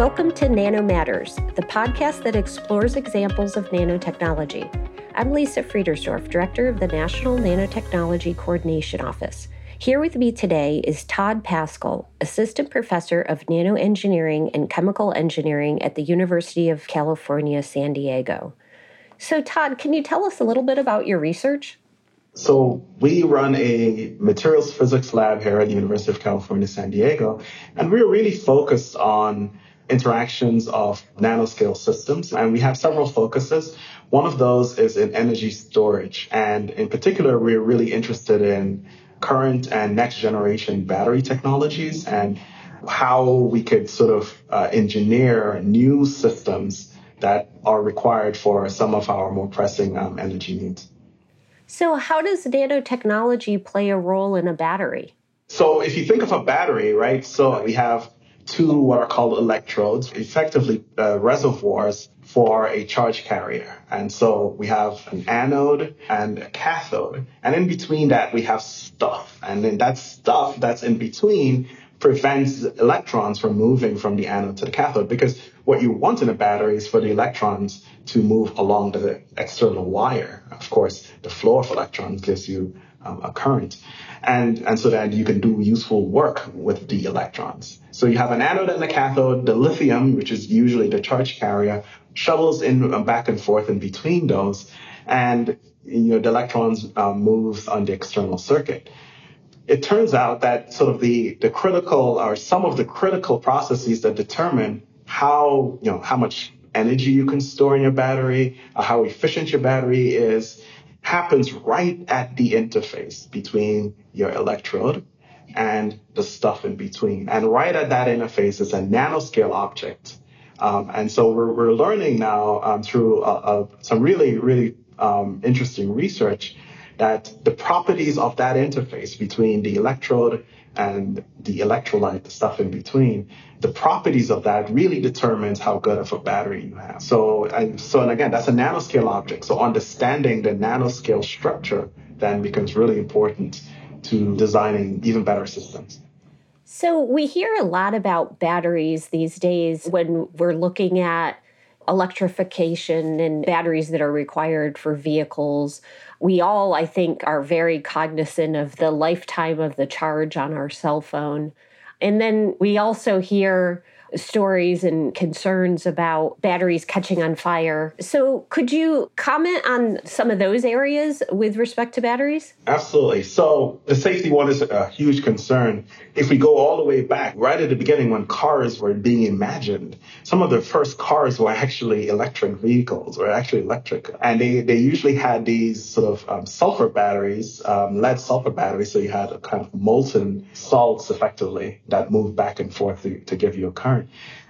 Welcome to Nano Matters, the podcast that explores examples of nanotechnology. I'm Lisa Friedersdorf, Director of the National Nanotechnology Coordination Office. Here with me today is Tod Pascal, Assistant Professor of Nanoengineering and Chemical Engineering at the University of California, San Diego. So, Tod, can you tell us a little bit about your research? So we run a materials physics lab here at the University of California, San Diego, and we're really focused on interactions of nanoscale systems. And we have several focuses. One of those is in energy storage. And in particular, we're really interested in current and next generation battery technologies and how we could sort of uh, engineer new systems that are required for some of our more pressing um, energy needs. So, how does nanotechnology play a role in a battery? So, if you think of a battery, right, so we have two what are called electrodes, effectively uh, reservoirs for a charge carrier. And so we have an anode and a cathode. And in between that, we have stuff. And then that stuff that's in between prevents electrons from moving from the anode to the cathode because what you want in a battery is for the electrons to move along the external wire. Of course, the flow of electrons gives you um, a current and, and so that you can do useful work with the electrons. So you have an anode and a cathode. The lithium, which is usually the charge carrier, shuttles in uh, back and forth in between those, and you know the electrons um, move on the external circuit. It turns out that sort of the the critical or some of the critical processes that determine how you know how much energy you can store in your battery, how efficient your battery is, happens right at the interface between your electrode and the stuff in between. And right at that interface is a nanoscale object. Um, and so we're, we're learning now um, through uh, uh, some really, really um, interesting research that the properties of that interface between the electrode and the electrolyte, the stuff in between, the properties of that really determines how good of a battery you have. So, and so, and again, that's a nanoscale object. So understanding the nanoscale structure then becomes really important to designing even better systems. So we hear a lot about batteries these days when we're looking at electrification and batteries that are required for vehicles. We all, I think, are very cognizant of the lifetime of the charge on our cell phone. And then we also hear stories and concerns about batteries catching on fire. So, could you comment on some of those areas with respect to batteries? Absolutely. So, the safety one is a huge concern. If we go all the way back, right at the beginning when cars were being imagined, some of the first cars were actually electric vehicles, were actually electric. And they, they usually had these sort of um, sulfur batteries, um, lead sulfur batteries. So, you had a kind of molten salts effectively that moved back and forth to, to give you a current.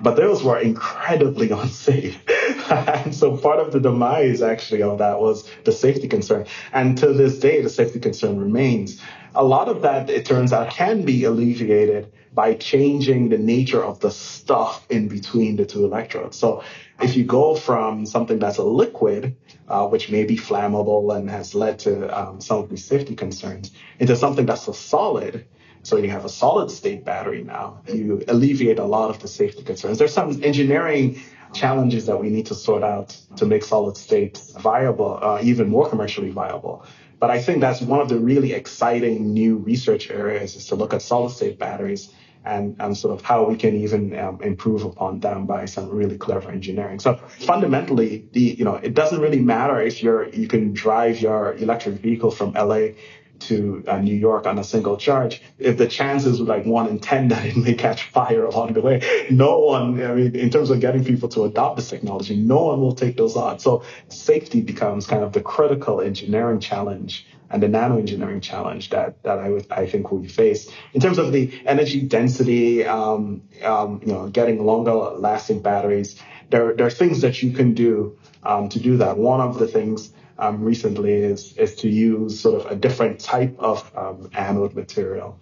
But those were incredibly unsafe. and so part of the demise actually of that was the safety concern. And to this day, the safety concern remains. A lot of that, it turns out, can be alleviated by changing the nature of the stuff in between the two electrodes. So if you go from something that's a liquid, uh, which may be flammable and has led to um, some of these safety concerns, into something that's a solid, so you have a solid state battery now. You alleviate a lot of the safety concerns. There's some engineering challenges that we need to sort out to make solid state viable, uh, even more commercially viable. But I think that's one of the really exciting new research areas is to look at solid state batteries and, and sort of how we can even um, improve upon them by some really clever engineering. So fundamentally, the you know it doesn't really matter if you're you can drive your electric vehicle from LA to uh, New York on a single charge, if the chances were like one in 10 that it may catch fire along the way, no one, I mean, in terms of getting people to adopt this technology, no one will take those odds. So safety becomes kind of the critical engineering challenge and the nano engineering challenge that, that I would, I think we face. In terms of the energy density, um, um, you know, getting longer lasting batteries, there, there are things that you can do um, to do that. One of the things um, recently is is to use sort of a different type of um, anode material.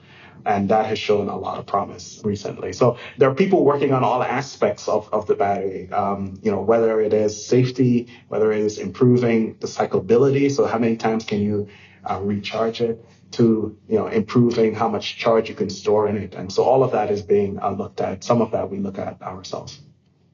And that has shown a lot of promise recently. So there are people working on all aspects of, of the battery, um, you know, whether it is safety, whether it is improving the cyclability. So how many times can you uh, recharge it to, you know, improving how much charge you can store in it. And so all of that is being uh, looked at. Some of that we look at ourselves.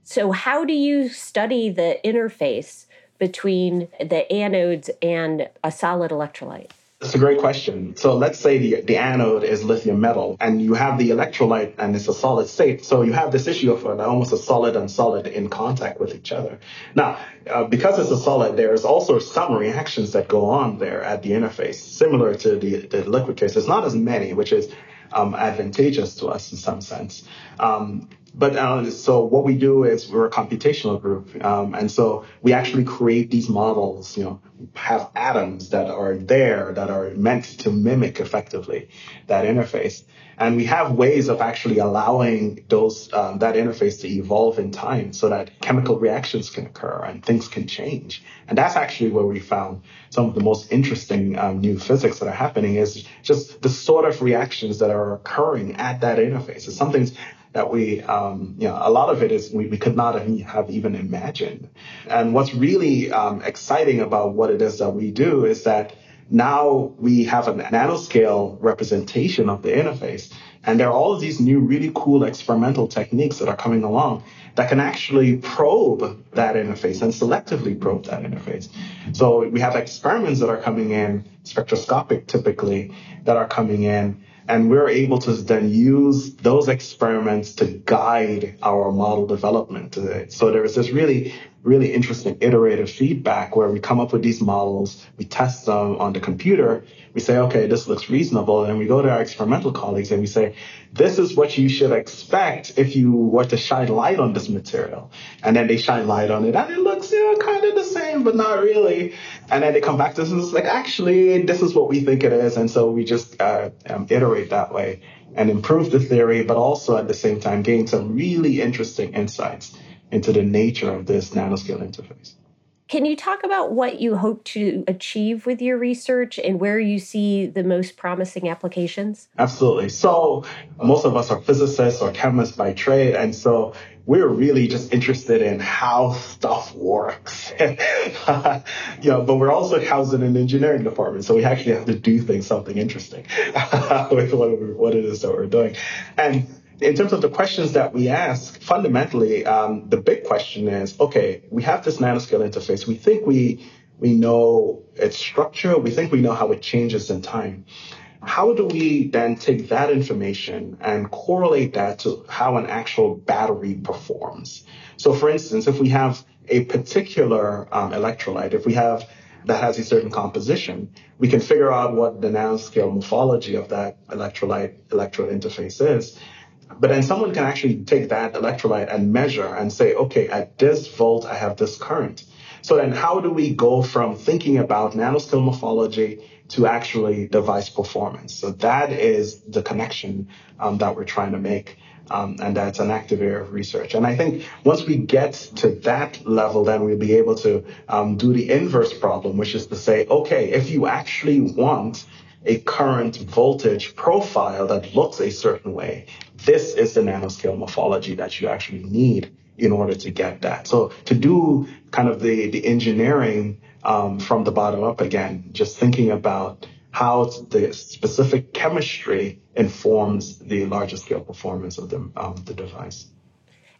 So, how do you study the interface between the anodes and a solid electrolyte? That's a great question. So let's say the, the anode is lithium metal and you have the electrolyte and it's a solid state. So you have this issue of an, almost a solid and solid in contact with each other. Now, uh, because it's a solid, there's also some reactions that go on there at the interface, similar to the, the liquid case. It's not as many, which is um, advantageous to us in some sense. Um, but uh, so what we do is we're a computational group, um, and so we actually create these models. You know, have atoms that are there that are meant to mimic effectively that interface, and we have ways of actually allowing those um, that interface to evolve in time, so that chemical reactions can occur and things can change. And that's actually where we found some of the most interesting um, new physics that are happening is just the sort of reactions that are occurring at that interface. It's something that we, um, you know, a lot of it is we, we could not have even imagined. And what's really um, exciting about what it is that we do is that now we have a nanoscale representation of the interface. And there are all of these new really cool experimental techniques that are coming along that can actually probe that interface and selectively probe that interface. So we have experiments that are coming in, spectroscopic typically, that are coming in and we're able to then use those experiments to guide our model development. So there's this really really interesting iterative feedback where we come up with these models, we test them on the computer, we say, okay, this looks reasonable, and we go to our experimental colleagues and we say, this is what you should expect if you were to shine light on this material. And then they shine light on it, and it looks, you know, kind of the same, but not really. And then they come back to us and it's like, actually, this is what we think it is. And so we just uh, um, iterate that way and improve the theory, but also at the same time gain some really interesting insights into the nature of this nanoscale interface. Can you talk about what you hope to achieve with your research and where you see the most promising applications? Absolutely. So, most of us are physicists or chemists by trade, and so we're really just interested in how stuff works. you know, but we're also housed in an engineering department, so we actually have to do things something interesting with what, what it is that we're doing. And in terms of the questions that we ask, fundamentally, um, the big question is, okay, we have this nanoscale interface. We think we we know its structure. We think we know how it changes in time. How do we then take that information and correlate that to how an actual battery performs? So, for instance, if we have a particular um, electrolyte, if we have that has a certain composition, we can figure out what the nanoscale morphology of that electrolyte electrode interface is. But then someone can actually take that electrolyte and measure and say, okay, at this volt, I have this current. So then how do we go from thinking about nanoscale morphology to actually device performance? So that is the connection um, that we're trying to make. Um, and that's an active area of research. And I think once we get to that level, then we'll be able to um, do the inverse problem, which is to say, okay, if you actually want a current voltage profile that looks a certain way, this is the nanoscale morphology that you actually need in order to get that. So to do kind of the, the engineering um, from the bottom up again, just thinking about how the specific chemistry informs the larger scale performance of the, um, the device.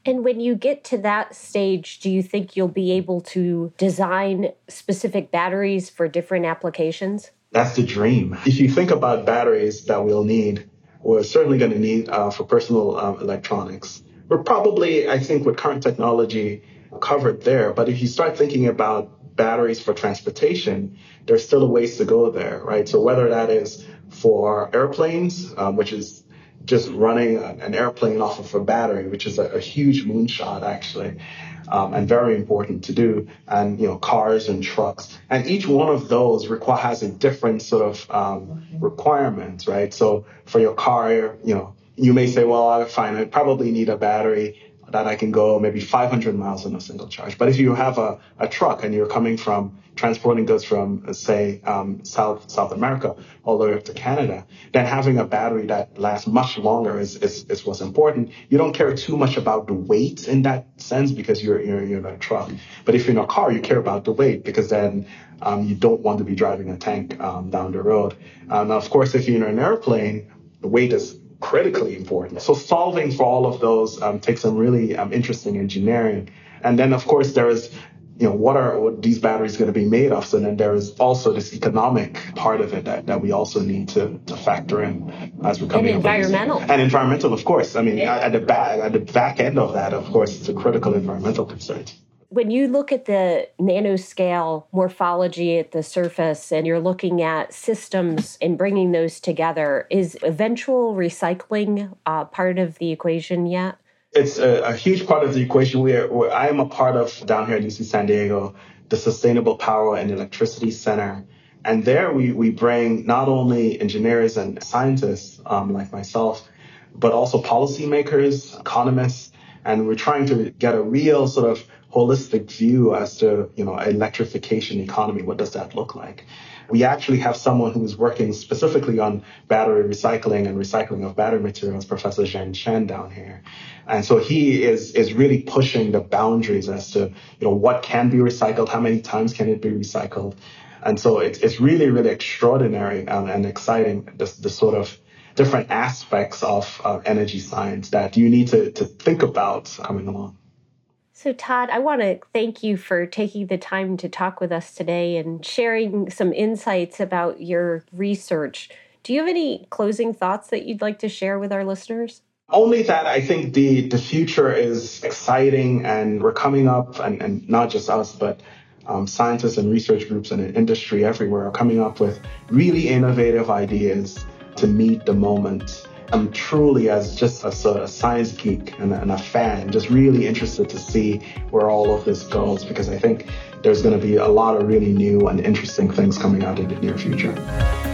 And when you get to that stage, do you think you'll be able to design specific batteries for different applications? That's the dream. If you think about batteries that we'll need, we're certainly going to need uh, for personal um, electronics. We're probably, I think, with current technology covered there. But if you start thinking about batteries for transportation, there's still a ways to go there, right? So whether that is for airplanes, um, which is just running an airplane off of a battery, which is a, a huge moonshot actually, um, and very important to do, and you know cars and trucks, and each one of those require has a different sort of um, requirements, right? So for your car, you know, you may say, well, I find I probably need a battery that I can go maybe 500 miles on a single charge. But if you have a, a truck and you're coming from transporting goods from, say, um, South South America all the way up to Canada, then having a battery that lasts much longer is, is, is what's important. You don't care too much about the weight in that sense because you're, you're, you're in a truck. But if you're in a car, you care about the weight because then um, you don't want to be driving a tank um, down the road. Um, now, of course, if you're in an airplane, the weight is critically important. So solving for all of those um, takes some really um, interesting engineering. And then, of course, there is you know, what are what these batteries going to be made of? So then there is also this economic part of it that, that we also need to, to factor in as we're coming and environmental. And environmental, of course. I mean, yeah. at the back at the back end of that, of course, it's a critical environmental concern. When you look at the nanoscale morphology at the surface and you're looking at systems and bringing those together, is eventual recycling uh, part of the equation yet? It's a, a, huge part of the equation. We I am a part of down here at UC San Diego, the Sustainable Power and Electricity Center. And there we, we bring not only engineers and scientists um, like myself, but also policymakers, economists, and we're trying to get a real sort of holistic view as to, you know, electrification economy. What does that look like? We actually have someone who is working specifically on battery recycling and recycling of battery materials, Professor Zheng Chen down here. And so he is, is really pushing the boundaries as to, you know, what can be recycled, how many times can it be recycled. And so it's, it's really, really extraordinary and, and exciting, the, the sort of different aspects of uh, energy science that you need to, to think about coming along. So, Tod, I want to thank you for taking the time to talk with us today and sharing some insights about your research. Do you have any closing thoughts that you'd like to share with our listeners? Only that I think the, the future is exciting and we're coming up, and, and not just us, but um, scientists and research groups and industry everywhere are coming up with really innovative ideas to meet the moment. I'm truly, as just a, a science geek and, and a fan, just really interested to see where all of this goes because I think there's going to be a lot of really new and interesting things coming out in the near future.